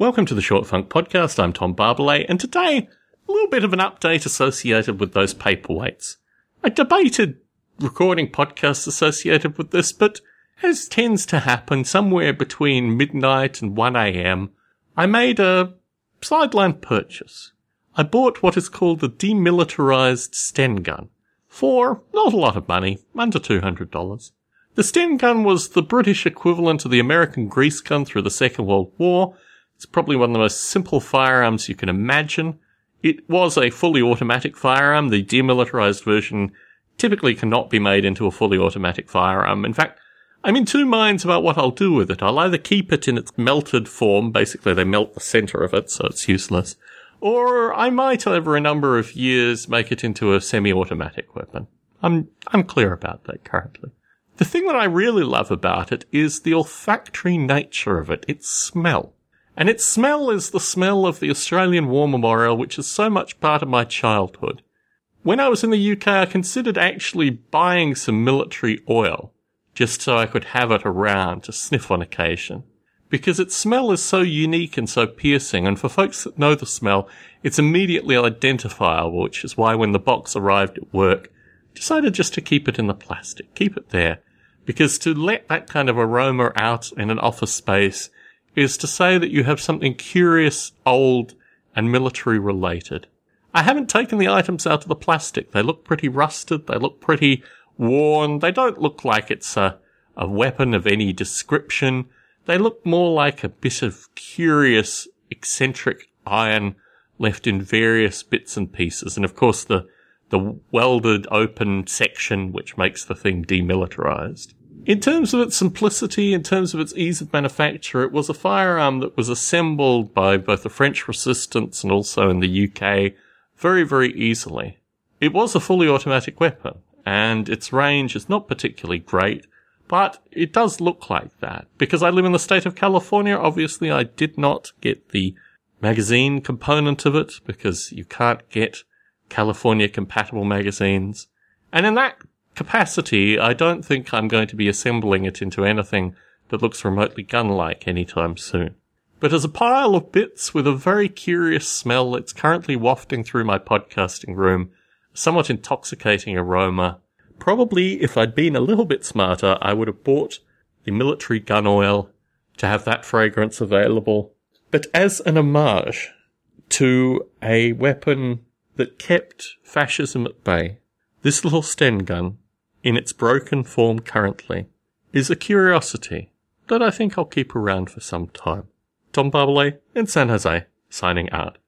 Welcome to the Short Funk Podcast. I'm Tom Barbalet, and today, a little bit of an update associated with those paperweights. I debated recording podcasts associated with this, but as tends to happen somewhere between midnight and 1am, I made a sideline purchase. I bought what is called the demilitarized Sten gun for not a lot of money, under $200. The Sten gun was the British equivalent of the American grease gun through the Second World War. It's probably one of the most simple firearms you can imagine. It was a fully automatic firearm. The demilitarized version typically cannot be made into a fully automatic firearm. In fact, I'm in two minds about what I'll do with it. I'll either keep it in its melted form, basically they melt the center of it, so it's useless, or I might over a number of years make it into a semi-automatic weapon. I'm, I'm clear about that currently. The thing that I really love about it is the olfactory nature of it, its smell. And its smell is the smell of the Australian War Memorial, which is so much part of my childhood. When I was in the UK, I considered actually buying some military oil just so I could have it around to sniff on occasion. Because its smell is so unique and so piercing, and for folks that know the smell, it's immediately identifiable, which is why when the box arrived at work, decided just to keep it in the plastic, keep it there. Because to let that kind of aroma out in an office space is to say that you have something curious, old, and military related. I haven't taken the items out of the plastic. They look pretty rusted. They look pretty worn. They don't look like it's a, a weapon of any description. They look more like a bit of curious, eccentric iron left in various bits and pieces. And of course, the, the welded open section, which makes the thing demilitarized. In terms of its simplicity, in terms of its ease of manufacture, it was a firearm that was assembled by both the French resistance and also in the UK very, very easily. It was a fully automatic weapon and its range is not particularly great, but it does look like that. Because I live in the state of California, obviously I did not get the magazine component of it because you can't get California compatible magazines. And in that capacity, I don't think I'm going to be assembling it into anything that looks remotely gun-like anytime soon. But as a pile of bits with a very curious smell, it's currently wafting through my podcasting room somewhat intoxicating aroma. Probably if I'd been a little bit smarter, I would have bought the military gun oil to have that fragrance available. But as an homage to a weapon that kept fascism at bay, this little Sten gun, in its broken form currently, is a curiosity that I think I'll keep around for some time. Tom Barbalet in San Jose, signing out.